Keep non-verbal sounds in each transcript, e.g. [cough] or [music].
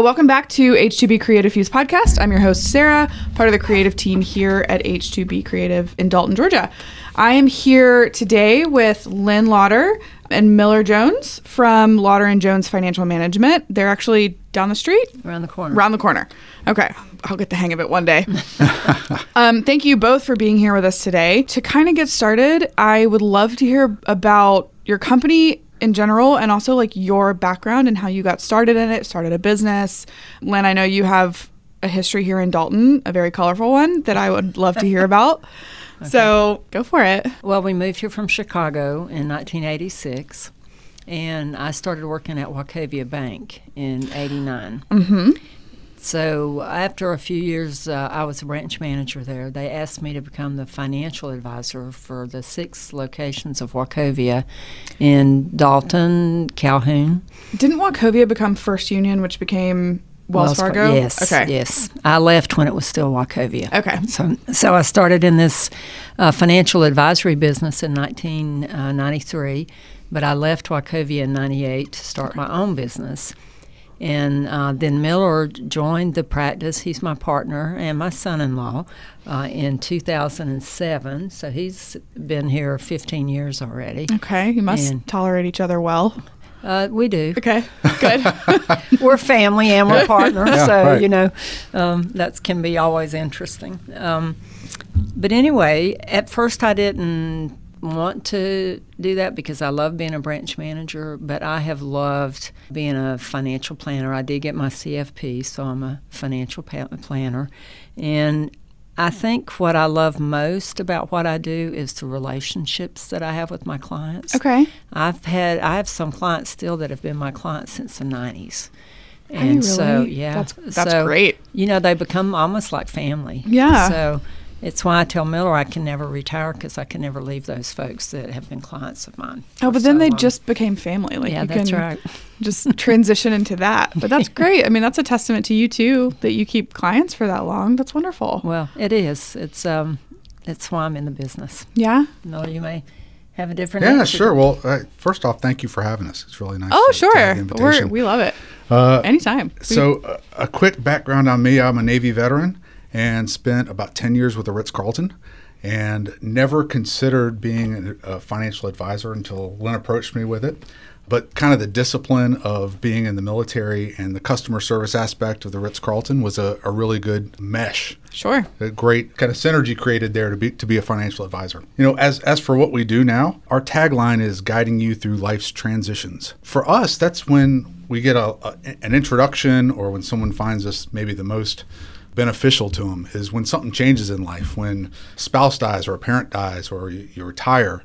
Welcome back to H2B Creative Fuse podcast. I'm your host, Sarah, part of the creative team here at H2B Creative in Dalton, Georgia. I am here today with Lynn Laughter and Miller Jones from Laughter and Jones Financial Management. They're actually down the street, around the corner. around the corner. Okay, I'll get the hang of it one day. [laughs] um, thank you both for being here with us today. To kind of get started, I would love to hear about your company in general and also like your background and how you got started in it, started a business. Lynn, I know you have a history here in Dalton, a very colorful one that I would love to hear about. [laughs] So go for it. Well, we moved here from Chicago in 1986, and I started working at Wachovia Bank in '89. Mm-hmm. So after a few years, uh, I was a branch manager there. They asked me to become the financial advisor for the six locations of Wachovia in Dalton, Calhoun, Didn't Wachovia become First Union, which became Wells, Far- Fargo? Yes. Okay. Yes. I left when it was still Wachovia. Okay. So, so I started in this uh, financial advisory business in 1993, but I left Wachovia in 98 to start my own business. And uh, then Miller joined the practice. He's my partner and my son in law uh, in 2007. So he's been here 15 years already. Okay. You must And- tolerate each other well. Uh, we do. Okay. Good. [laughs] we're family and we're partners, Yeah, so right. you know um, that can be always interesting. Um, but anyway, at first I didn't want to do that because I love being a branch manager, but I have loved being a financial planner. I did get my CFP, so I'm a financial planner, and I think what I love most about what I do is the relationships that I have with my clients. okay. I've had I have some clients still that have been my clients since the nineties. Have you And so yeah, That's- that's so, great. You know, they become almost like family. Yeah. So it's why I tell Miller I can never retire because I can never leave those folks that have been clients of mine. Oh, but then so they long. just became family. Like yeah, you that's can right. just transition into that. But that's [laughs] great. I mean, that's a testament to you too that you keep clients for that long. That's wonderful. Well, it is. It's um, it's why I'm in the business. Yeah. Miller, you may have a different. Yeah, answer. sure. Well, uh, first off, thank you for having us. It's really nice. Oh, to- to have sure. the We're, invitation. we love it. Uh, Anytime. So, uh, a quick background on me: I'm a Navy veteran and spent about 10 years with the Ritz Carlton, and never considered being a, financial advisor until Lynn approached me with it. But kind of the discipline of being in the military and the customer service aspect of the Ritz Carlton was a, a really good mesh sure. a great kind of synergy created there to be to be a financial advisor. You know, as as for what we do now, our tagline is guiding you through life's transitions. For us, that's when we get a, a an introduction or when someone finds us maybe the most beneficial to them is when something changes in life, when spouse dies or a parent dies or you, you retire.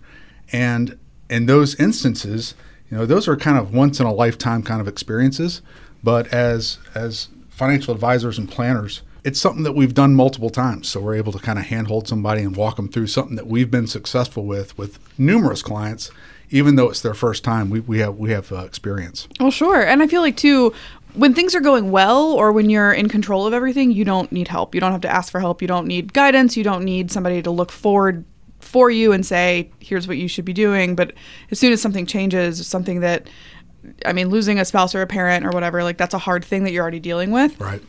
And in those instances, you know, those are kind of once in a lifetime kind of experiences. But as as financial advisors and planners, it's something that we've done multiple times. So we're able to kind of handhold somebody and walk them through something that we've been successful with with numerous clients, even though it's their first time. We, we have we have uh, experience. Well, sure. And I feel like too, when things are going well or when you're in control of everything, you don't need help. You don't have to ask for help. You don't need guidance. You don't need somebody to look forward for you and say, here's what you should be doing. But as soon as something changes, something that, I mean, losing a spouse or a parent or whatever, like that's a hard thing that you're already dealing with. Right.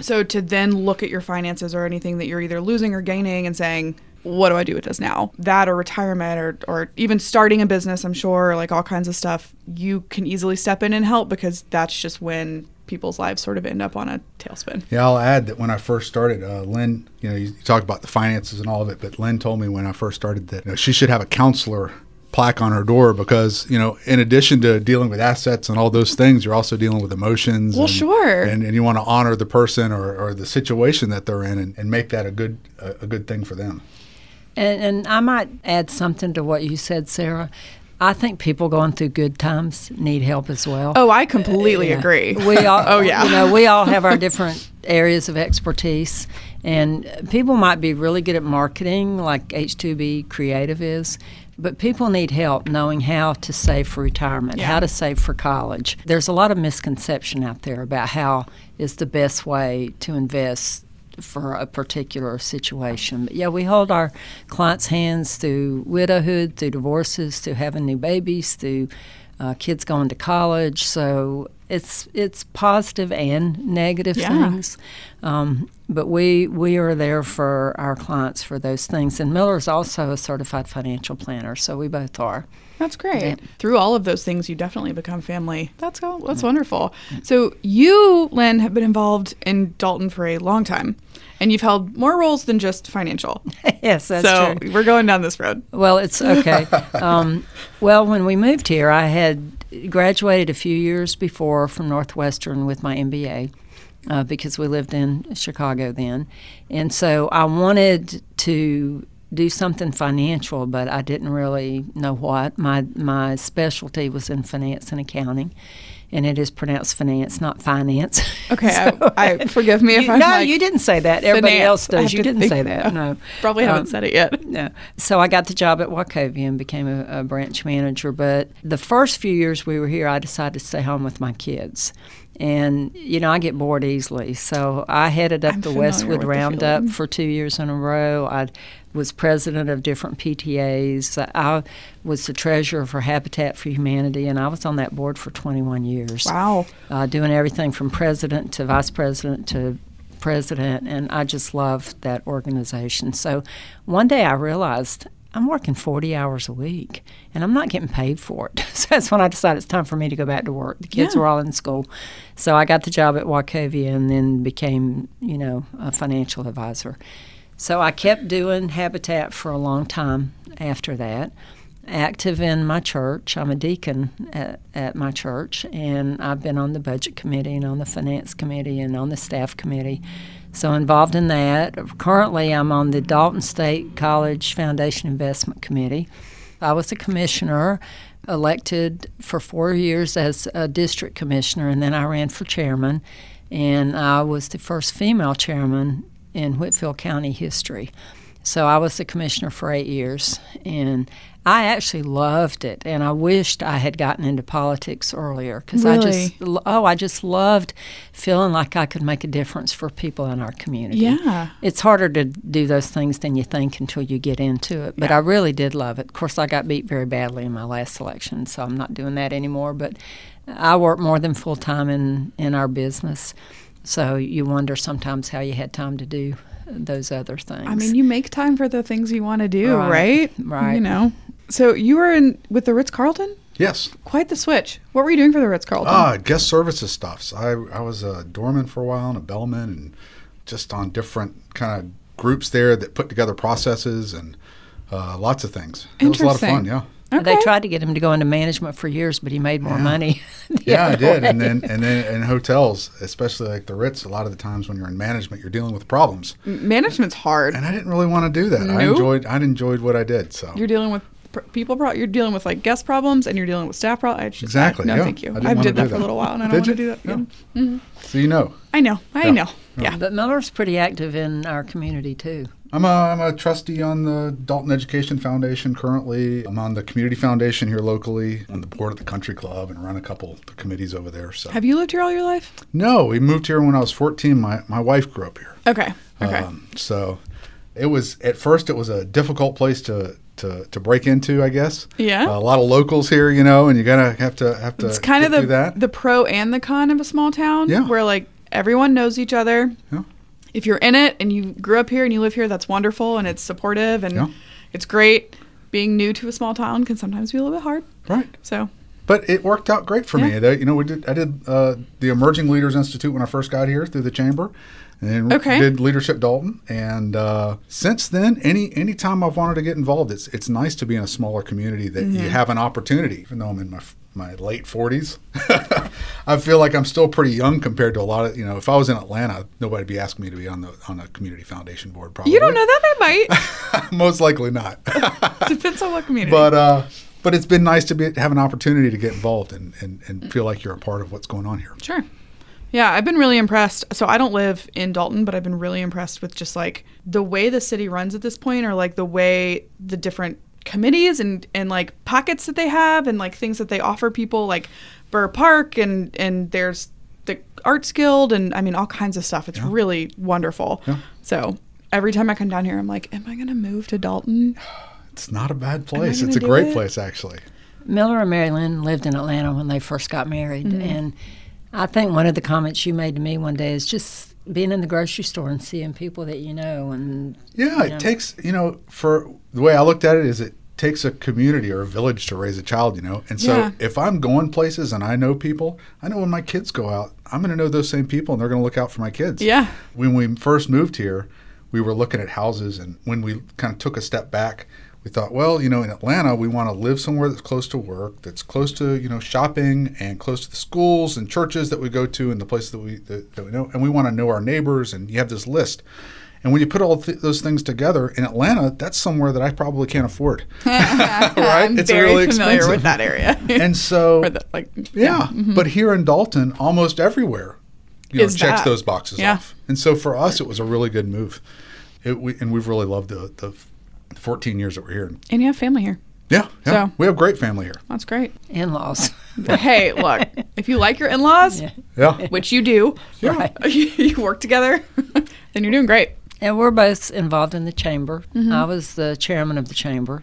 So to then look at your finances or anything that you're either losing or gaining and saying, what do I do with this now? That or retirement or, or even starting a business, I'm sure, like all kinds of stuff, you can easily step in and help because that's just when people's lives sort of end up on a tailspin. Yeah, I'll add that when I first started, uh, Lynn, you know, you, you talk about the finances and all of it, but Lynn told me when I first started that you know, she should have a counselor plaque on her door because you know in addition to dealing with assets and all those things you're also dealing with emotions Well, and, sure. and, and you want to honor the person or, or the situation that they're in and, and make that a good a, a good thing for them And, and I might add something to what you said, Sarah. I think people going through good times need help as well. Oh, I completely Yeah. agree. We all, [laughs] Oh, yeah. You know, we all have our different areas of expertise, and people might be really good at marketing, like H2B Creative is. But people need help knowing how to save for retirement, Yeah. how to save for college. There's a lot of misconception out there about how is the best way to invest for a particular situation. But yeah, we hold our clients' hands through widowhood, through divorces, through having new babies, through uh, kids going to college. So it's it's positive and negative Yeah. things. Um, but we we are there for our clients for those things. And Miller's also a certified financial planner, so we both are. That's great. Yeah. Through all of those things, you definitely become family. That's go- that's wonderful. So you, Lynn, have been involved in Dalton for a long time, and you've held more roles than just financial. [laughs] yes, that's so true. we're going down this road. Well, it's okay. um, well, when we moved here, I had graduated a few years before from Northwestern with my MBA uh, because we lived in Chicago then. And so I wanted to do something financial, but I didn't really know what. My, my specialty was in finance and accounting. And it is pronounced finance, not finance. Okay, So- [laughs] I, I forgive me if You- I'm no, like, you didn't say that. Everybody finance. else does. You didn't say that. No, [laughs] probably haven't Um, said it yet. [laughs] no. So I got the job at Wachovia and became a, a branch manager. But the first few years we were here, I decided to stay home with my kids. And, you know, I get bored easily. So I headed up I'm the Westwood the Roundup for two years in a row. I was president of different PTAs. I was the treasurer for Habitat for Humanity, and I was on that board for 21 years Wow. uh, doing everything from president to vice president to president, and I just loved that organization. So one day I realized I'm working 40 hours a week and I'm not getting paid for it. [laughs] So that's when I decided it's time for me to go back to work. The kids Yeah. were all in school. So I got the job at Wachovia and then became, you know, a financial advisor. So I kept doing Habitat for a long time after that. Active in my church. I'm a deacon at, at my church, and I've been on the budget committee and on the finance committee and on the staff committee. So involved in that. Currently, I'm on the Dalton State College Foundation Investment Committee. I was a commissioner, elected for four years as a district commissioner, and then I ran for chairman. And I was the first female chairman in Whitfield County history. So I was the commissioner for eight years, and I actually loved it. And I wished I had gotten into politics earlier because I just oh, I just loved feeling like I could make a difference for people in our community. Yeah. It's harder to do those things than you think until you get into it. But Yeah. I really did love it. Of course, I got beat very badly in my last election, so I'm not doing that anymore. But I work more than full time in, in our business. So you wonder sometimes how you had time to do those other things. I mean, you make time for the things you want to do, Right. right? Right. You know. So you were in with the Ritz Carlton. Yes. Quite the switch. What were you doing for the Ritz Carlton? Ah, guest services stuffs. I, I was a doorman for a while and a bellman and just on different kind of groups there that put together processes and uh, lots of things. It was a lot of fun, yeah. Okay. They tried to get him to go into management for years, but he made more Yeah. money. [laughs] Yeah, I did. way. And then and then in hotels, especially like the Ritz, a lot of the times when you're in management, you're dealing with problems. Management's hard. And I didn't really want to do that. I enjoyed I enjoyed what I did. So You're dealing with people. Pro- you're dealing with like guest problems, and you're dealing with staff problems. Exactly, No, yeah. thank you. I didn't I did that do for a little while, and I don't want to do that again. Mm-hmm. so you know. I know. I Yeah. know. Yeah. But Miller's pretty active in our community too. I'm a, I'm a trustee on the Dalton Education Foundation currently. I'm on the Community Foundation here locally, on the board of the Country Club, and run a couple of the committees over there. So Have you lived here all your life? no, we moved here when I was 14. My my wife grew up here. Okay. Okay. Um, so it was at first it was a difficult place to to, to break into, I guess. Yeah. a lot of locals here, you know, and you gotta have to have to. it's kind of the the pro and the con of a small town. Yeah. Where like everyone knows each other. Yeah. If you're in it and you grew up here and you live here, that's wonderful and it's supportive and Yeah. it's great. Being new to a small town can sometimes be a little bit hard. right. So But it worked out great for me. Yeah. That- you know, we did. I did uh, the Emerging Leaders Institute when I first got here through the chamber, and then Okay. did Leadership Dalton. And uh, since then, any any time I've wanted to get involved, it's it's nice to be in a smaller community that Mm-hmm. you have an opportunity. Even though I'm in my my late 40s, [laughs] I feel like I'm still pretty young compared to a lot of you know. If I was in Atlanta, nobody'd be asking me to be on the on a community foundation board. Probably you don't know that they might. [laughs] Most likely not. [laughs] Depends on what community. but uh, but it's been nice to be have an opportunity to get involved and, and, and feel like you're a part of what's going on here. Sure. Yeah, I've been really impressed. So I don't live in Dalton, but I've been really impressed with just like the way the city runs at this point, or like the way the different committees and and like pockets that they have, and like things that they offer people, like Burr Park, and and there's the Arts Guild, and I mean all kinds of stuff. It's really wonderful. Yeah. So every time I come down here, I'm like, am I gonna move to Dalton? It's not a bad place. It's a great it? place actually. Miller and Mary Lynn lived in Atlanta when they first got married, Mm-hmm. and I think one of the comments you made to me one day is just being in the grocery store and seeing people that you know and Yeah, Yeah. it takes, you know, for the way I looked at it is it takes a community or a village to raise a child, you know. And so Yeah. if I'm going places and I know people, I know when my kids go out, I'm going to know those same people and they're going to look out for my kids. Yeah. When we first moved here, we were looking at houses and when we kind of took a step back, we thought, well, you know, in Atlanta, we want to live somewhere that's close to work, that's close to, you know, shopping and close to the schools and churches that we go to and the places that we that, that we know, and we want to know our neighbors and you have this list. And when you put all th- those things together in Atlanta, that's somewhere that I probably can't afford. [laughs] [laughs] right? I'm It's very really familiar expensive. with that area. [laughs] And so, the, like, yeah, mm-hmm. but here in Dalton, almost everywhere, you know, Is checks that. those boxes Yeah. off. And so for us, it was a really good move. It, we, and we've really loved the, the 14 years that we're here. And you have family here. Yeah, yeah. So- we have great family here. That's great. in-laws. Hey, look, if you like your in-laws, Yeah. Yeah, which you do, Right. you work together, then you're doing great. And we're both involved in the chamber. Mm-hmm. I was the chairman of the chamber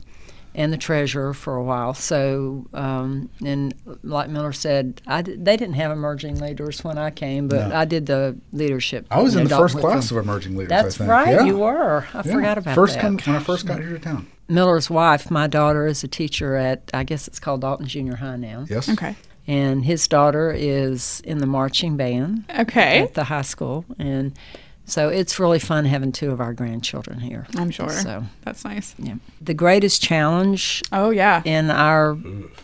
and the treasurer for a while. So, um, and like Miller said, I d- they didn't have emerging leaders when I came, but No. I did the leadership. I was in the first class them. of emerging leaders. That's I think. right, Yeah. you were. I Yeah. forgot about first that. come- when I first got here to town. Miller's wife, my daughter, is a teacher at I guess it's called Dalton Junior High now, Yes. Okay. and his daughter is in the marching band Okay. at the high school, and so it's really fun having two of our grandchildren here. I'm sure. So, That's nice. yeah, the greatest challenge Oh yeah. in our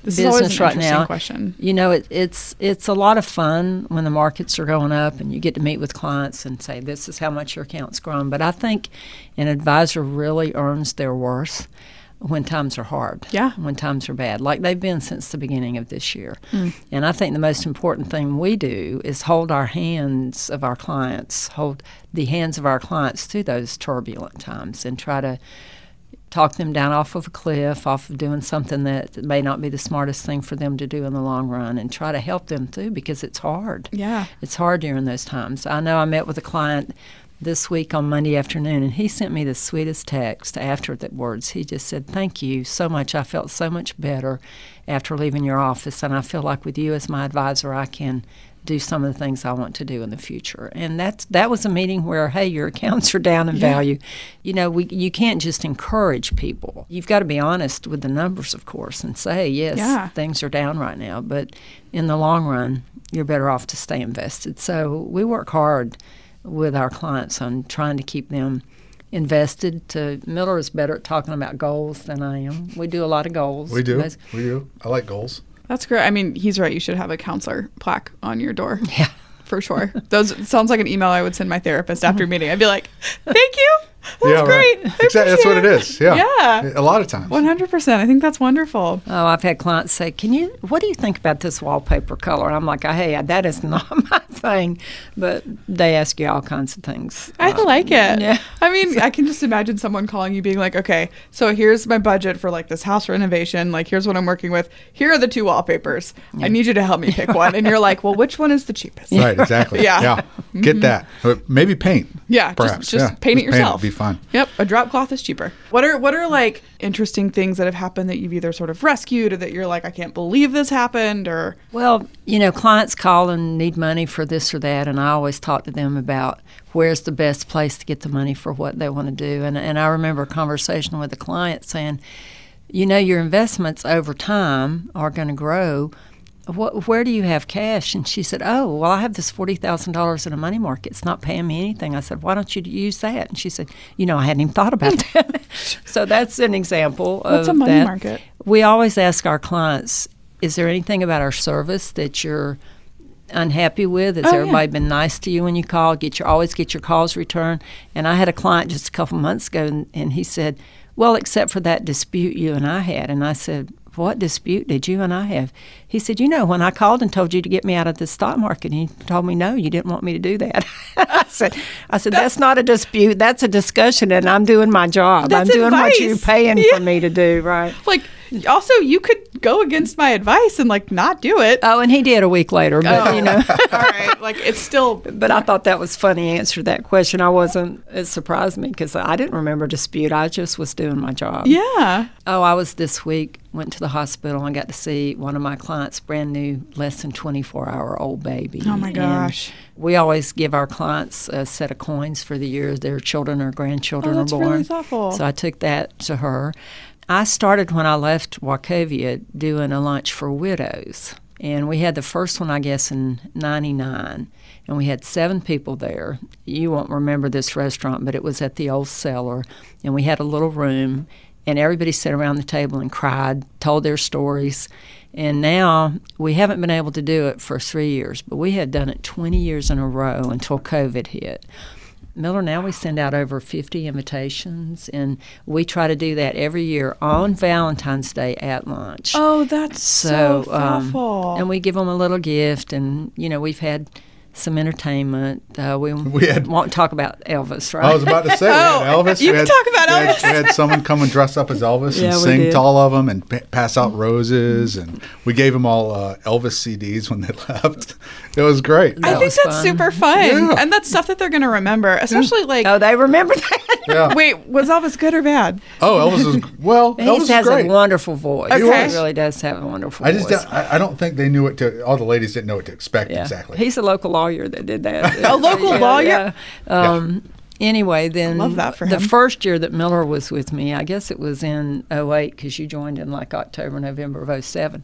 This is always business an right now. question. You know, it, it's it's a lot of fun when the markets are going up and you get to meet with clients and say, "This is how much your account's grown." But I think an advisor really earns their worth when times are hard. Yeah. When times are bad, like they've been since the beginning of this year. Mm. And I think the most important thing we do is hold our hands of our clients, hold the hands of our clients through those turbulent times, and try to talk them down off of a cliff, off of doing something that may not be the smartest thing for them to do in the long run, and try to help them through because it's hard. Yeah. It's hard during those times. I know I met with a client this week on Monday afternoon, and he sent me the sweetest text after the words. He just said, Thank you so much. I felt so much better after leaving your office, and I feel like with you as my advisor, I can do some of the things I want to do in the future. And that's that was a meeting where, hey, your accounts are down in Yeah. value. You know, we you can't just encourage people. You've got to be honest with the numbers, of course, and say, yes, Yeah. things are down right now, but in the long run, you're better off to stay invested. So we work hard with our clients on trying to keep them invested. To Miller is better at talking about goals than I am. We do a lot of goals. We do. Those- We do. I like goals. That's great. I mean, he's right. You should have a counselor plaque on your door. [laughs] Yeah. For sure. Those sounds like an email I would send my therapist after a meeting. I'd be like, "Thank you. That's yeah, great. Right. I Exactly. That's what it is. Yeah. Yeah. A lot of times. One hundred percent. I think that's wonderful. Oh, I've had clients say, "Can you? What do you think about this wallpaper color?" And I'm like, "Hey, that is not [laughs] my thing," but they ask you all kinds of things. I Uh, like it. Yeah. I mean, I can just imagine someone calling you being like, okay, so here's my budget for like this house renovation. Like, here's what I'm working with. Here are the two wallpapers. I need you to help me pick one. And you're like, well, which one is the cheapest? Right. Exactly. [laughs] Yeah. Mm-hmm. Yeah. Get that. Uh, Maybe paint. Yeah, Perhaps. just just yeah. paint it Just yourself. would be fun. Yep, a drop cloth is cheaper. What are what are like interesting things that have happened that you've either sort of rescued or that you're like, I can't believe this happened or Well, you know, clients call and need money for this or that, and I always talk to them about where's the best place to get the money for what they want to do. And, and I remember a conversation with a client saying, you know, your investments over time are going to grow. What, where do you have cash? And she said, Oh, well, I have this $40,000 in a money market. It's not paying me anything. I said, Why don't you use that? And she said, You know, I hadn't even thought about [laughs] that. so that's an example of What's a money that. market? We always ask our clients, Is there anything about our service that you're unhappy with? Has Oh, yeah. everybody been nice to you when you call? Get your always get your calls returned. And I had a client just a couple months ago, and, and he said, "Well, except for that dispute you and I had." And I said, "What dispute did you and I have?" He said, "You know, when I called and told you to get me out of the stock market, and you told me no, you didn't want me to do that." [laughs] I said, "I said that's not a dispute. That's a discussion, and I'm doing my job. That's I'm doing what you're paying Yeah. for [laughs] me to do, right?" [laughs] like also you could go against my advice and like not do it. Oh, and he did a week later, but oh. you know. All right, like it's still But I thought that was funny answer to that question. I wasn't. It surprised me because I didn't remember dispute. I just was doing my job. yeah. Oh, I was this week. Went to the hospital and got to see one of my clients clients brand new, less than 24 hour old baby. Oh my And gosh. we always give our clients a set of coins for the year their children or grandchildren Oh, that's are born. really thoughtful. So I took that to her. I started when I left Wachovia doing a lunch for widows. And we had the first one, I guess, in 99. And we had seven people there. You won't remember this restaurant, but it was at the old cellar. And we had a little room. And everybody sat around the table and cried, told their stories. And now we haven't been able to do it for three years, but we had done it 20 years in a row until COVID hit. Miller, now we send out over 50 invitations, and we try to do that every year on Valentine's Day at lunch. Oh, that's so, So, um. And we give them a little gift, and you know we've had some entertainment. Uh, we, We had- won't talk about Elvis, right? I was about to say we had [laughs] Oh, Elvis. you we can had, talk about we had- Elvis. We had someone come and dress up as Elvis Yeah, and sing did. to all of them and pa- pass out roses, and we gave them all uh, Elvis CDs when they [laughs] left. It was great. I think was that's fun. super fun. Yeah. And that's stuff that they're going to remember, especially like, oh, they remember that. Yeah. wait, was Elvis good or bad? Oh, Elvis was well. he Elvis has great. a wonderful voice. Okay. He really does have a wonderful I just voice. don't, I, I don't think they knew what to. All the ladies didn't know what to expect Yeah. exactly. He's a local lawyer that did that. [laughs] A local Yeah, lawyer? yeah. Um, Anyway, then love that for the first year that Miller was with me, I guess it was in 08 because you joined in like October, November of 07.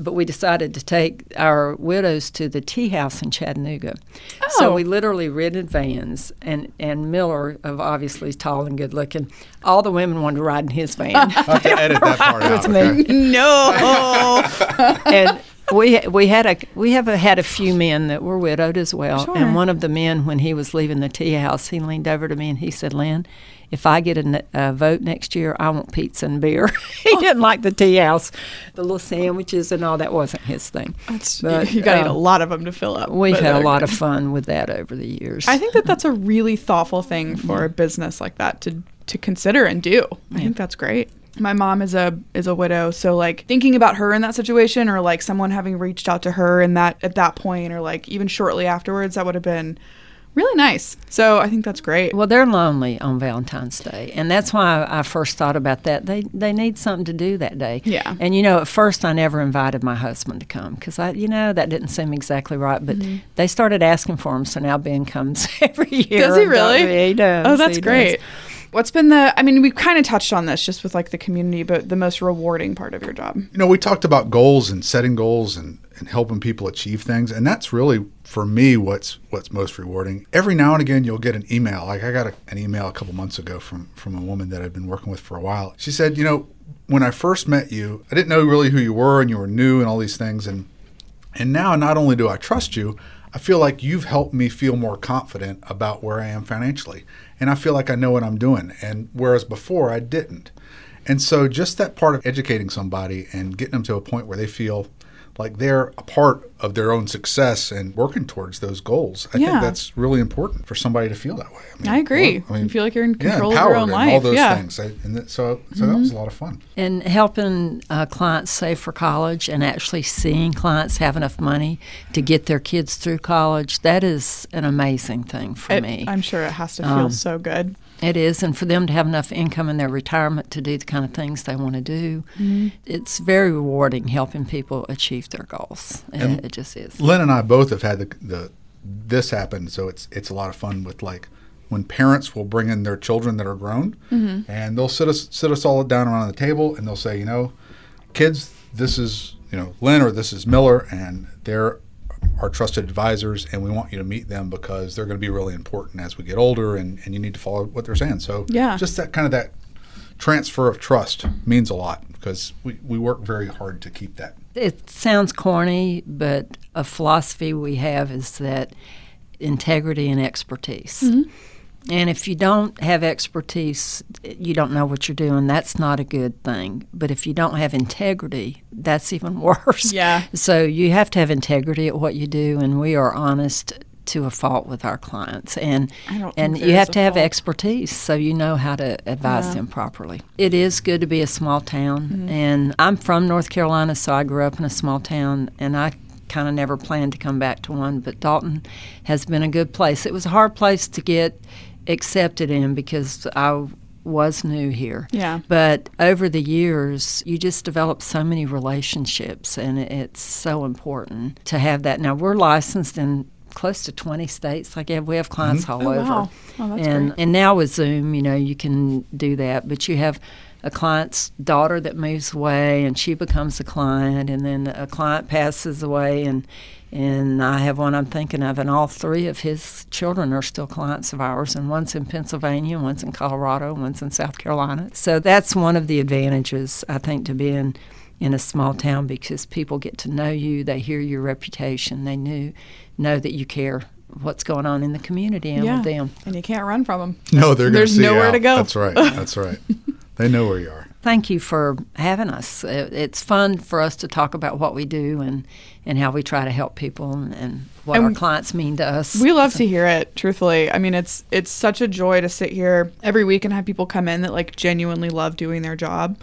But we decided to take our widows to the tea house in Chattanooga. Oh. So we literally rented vans, and, and Miller, of obviously tall and good looking, all the women wanted to ride in his van. I have to [laughs] edit that part out. with me. No. [laughs] and we we had a we have a, had a few men that were widowed as well. Sure. And one of the men, when he was leaving the tea house, he leaned over to me and he said, "Lynn, if I get a, a vote next year, I want pizza and beer." [laughs] he didn't like the tea house, the little sandwiches and all that wasn't his thing. That's, But, you got to eat a um, lot of them to fill up. We've had a lot good. of fun with that over the years. I think that that's a [laughs] really thoughtful thing for a business like that to to consider and do. I think that's great. My mom is a is a widow, so like thinking about her in that situation, or like someone having reached out to her in that at that point, or like even shortly afterwards, that would have been really nice. So I think that's great. Well, they're lonely on Valentine's Day, and that's why I first thought about that. They they need something to do that day. Yeah. And you know, at first I never invited my husband to come because I, you know, that didn't seem exactly right. But Mm-hmm. they started asking for him, so now Ben comes [laughs] every year. Does he really? He does. Oh, that's great. does. What's been the? I mean, we've kind of touched on this just with like the community, but the most rewarding part of your job. You know, we talked about goals and setting goals and, and helping people achieve things, and that's really for me what's what's most rewarding. Every now and again, you'll get an email. Like I got a, an email a couple months ago from from a woman that I've been working with for a while. She said, you know, when I first met you, I didn't know really who you were, and you were new, and all these things, and and now not only do I trust you, I feel like you've helped me feel more confident about where I am financially. And I feel like I know what I'm doing. And whereas before I didn't. And so just that part of educating somebody and getting them to a point where they feel like they're a part of their own success and working towards those goals. I Yeah. think that's really important for somebody to feel that way. mean, I agree. well, You feel like you're in yeah, control of your own and life. all those Yeah. things. I, and that, so so that was a lot of fun. And helping uh, clients save for college and actually seeing clients have enough money to get their kids through college, that is an amazing thing for It- me. I'm sure it has to feel Um, so good. It is, and for them to have enough income in their retirement to do the kind of things they want to do, mm-hmm. it's very rewarding helping people achieve their goals. It, it just is. Lynn and I both have had the, the this happen, so it's it's a lot of fun with like when parents will bring in their children that are grown, mm-hmm. and they'll sit us sit us all down around the table, and they'll say, you know, kids, this is you know Lynn or this is Miller, and they're our trusted advisors, and we want you to meet them because they're going to be really important as we get older, and, and you need to follow what they're saying. So Yeah. just that kind of that transfer of trust means a lot because we, we work very hard to keep that. It sounds corny, but a philosophy we have is that integrity and expertise. Mm-hmm. And if you don't have expertise, you don't know what you're doing. That's not a good thing. But if you don't have integrity, that's even [laughs] worse. Yeah. So you have to have integrity at what you do, and we are honest to a fault with our clients. And and you have to have fault. expertise so you know how to advise Yeah. them properly. It is good to be a small town, Mm-hmm. and I'm from North Carolina, so I grew up in a small town, and I kind of never planned to come back to one. But Dalton has been a good place. It was a hard place to get accepted in because I was new here. Yeah. But over the years, you just develop so many relationships, and it's so important to have that. Now, we're licensed in close to 20 states. Like yeah, we have clients mm-hmm. all Oh, over. wow. Oh, that's and great. and now with Zoom, you know, you can do that. But you have a client's daughter that moves away, and she becomes a client, and then a client passes away, and and I have one I'm thinking of, and all three of his children are still clients of ours, and one's in Pennsylvania, one's in Colorado, one's in South Carolina. So that's one of the advantages I think to being in a small town because people get to know you, they hear your reputation, they knew know that you care what's going on in the community and Yeah. with them. And you can't run from them. No, they're going to There's see you nowhere out. to go. That's right. That's right. [laughs] they know where you are. Thank you for having us. It's fun for us to talk about what we do and, and how we try to help people and, and what And our clients mean to us. We love to hear it, truthfully. I mean, it's it's such a joy to sit here every week and have people come in that like genuinely love doing their job.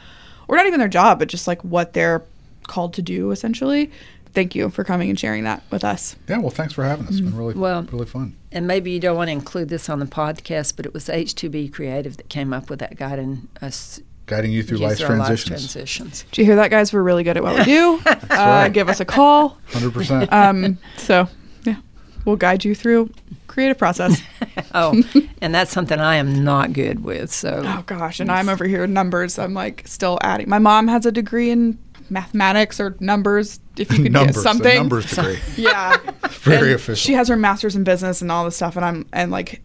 Or not even their job, but just like what they're called to do essentially. Thank you for coming and sharing that with us. Yeah. Well, thanks for having us. It's been really, Well- really fun. and maybe you don't want to include this on the podcast, but it was H2B Creative that came up with that guiding us Guiding you through life's our life transitions. transitions. Did you hear that, guys? We're really good at what we do. [laughs] uh, right. Give us a call. 100%. Um, so, yeah, we'll guide you through creative process. [laughs] Oh, and that's something I am not good with. So Oh gosh, and I'm over here with numbers. I'm like still adding. My mom has a degree in mathematics or numbers. If you could numbers. get something, numbers degree. [laughs] yeah, [laughs] Very And official. She has her master's in business and all this stuff, and I'm and like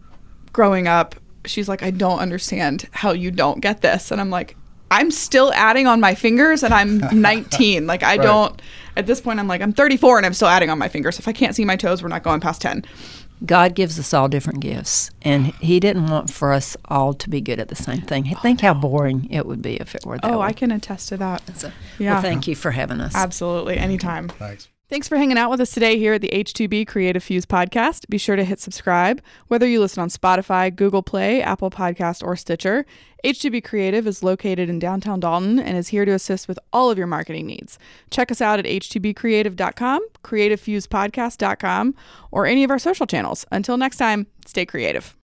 growing up, she's like, I don't understand how you don't get this, and I'm like, I'm still adding on my fingers, and I'm [laughs] 19. like I Right. don't. At this point, I'm like, I'm 34, and I'm still adding on my fingers. If I can't see my toes, we're not going past 10. God gives us all different gifts, and He didn't want for us all to be good at the same thing. Think how boring it would be if it were that Oh, way. I can attest to that. So, Yeah. Well, thank you for having us. Absolutely, anytime. Thanks. Thanks for hanging out with us today here at the H2B Creative Fuse podcast. Be sure to hit subscribe, whether you listen on Spotify, Google Play, Apple Podcast, or Stitcher. H2B Creative is located in downtown Dalton and is here to assist with all of your marketing needs. Check us out at h2bcreative.com, creativefusepodcast.com, or any of our social channels. Until next time, stay creative.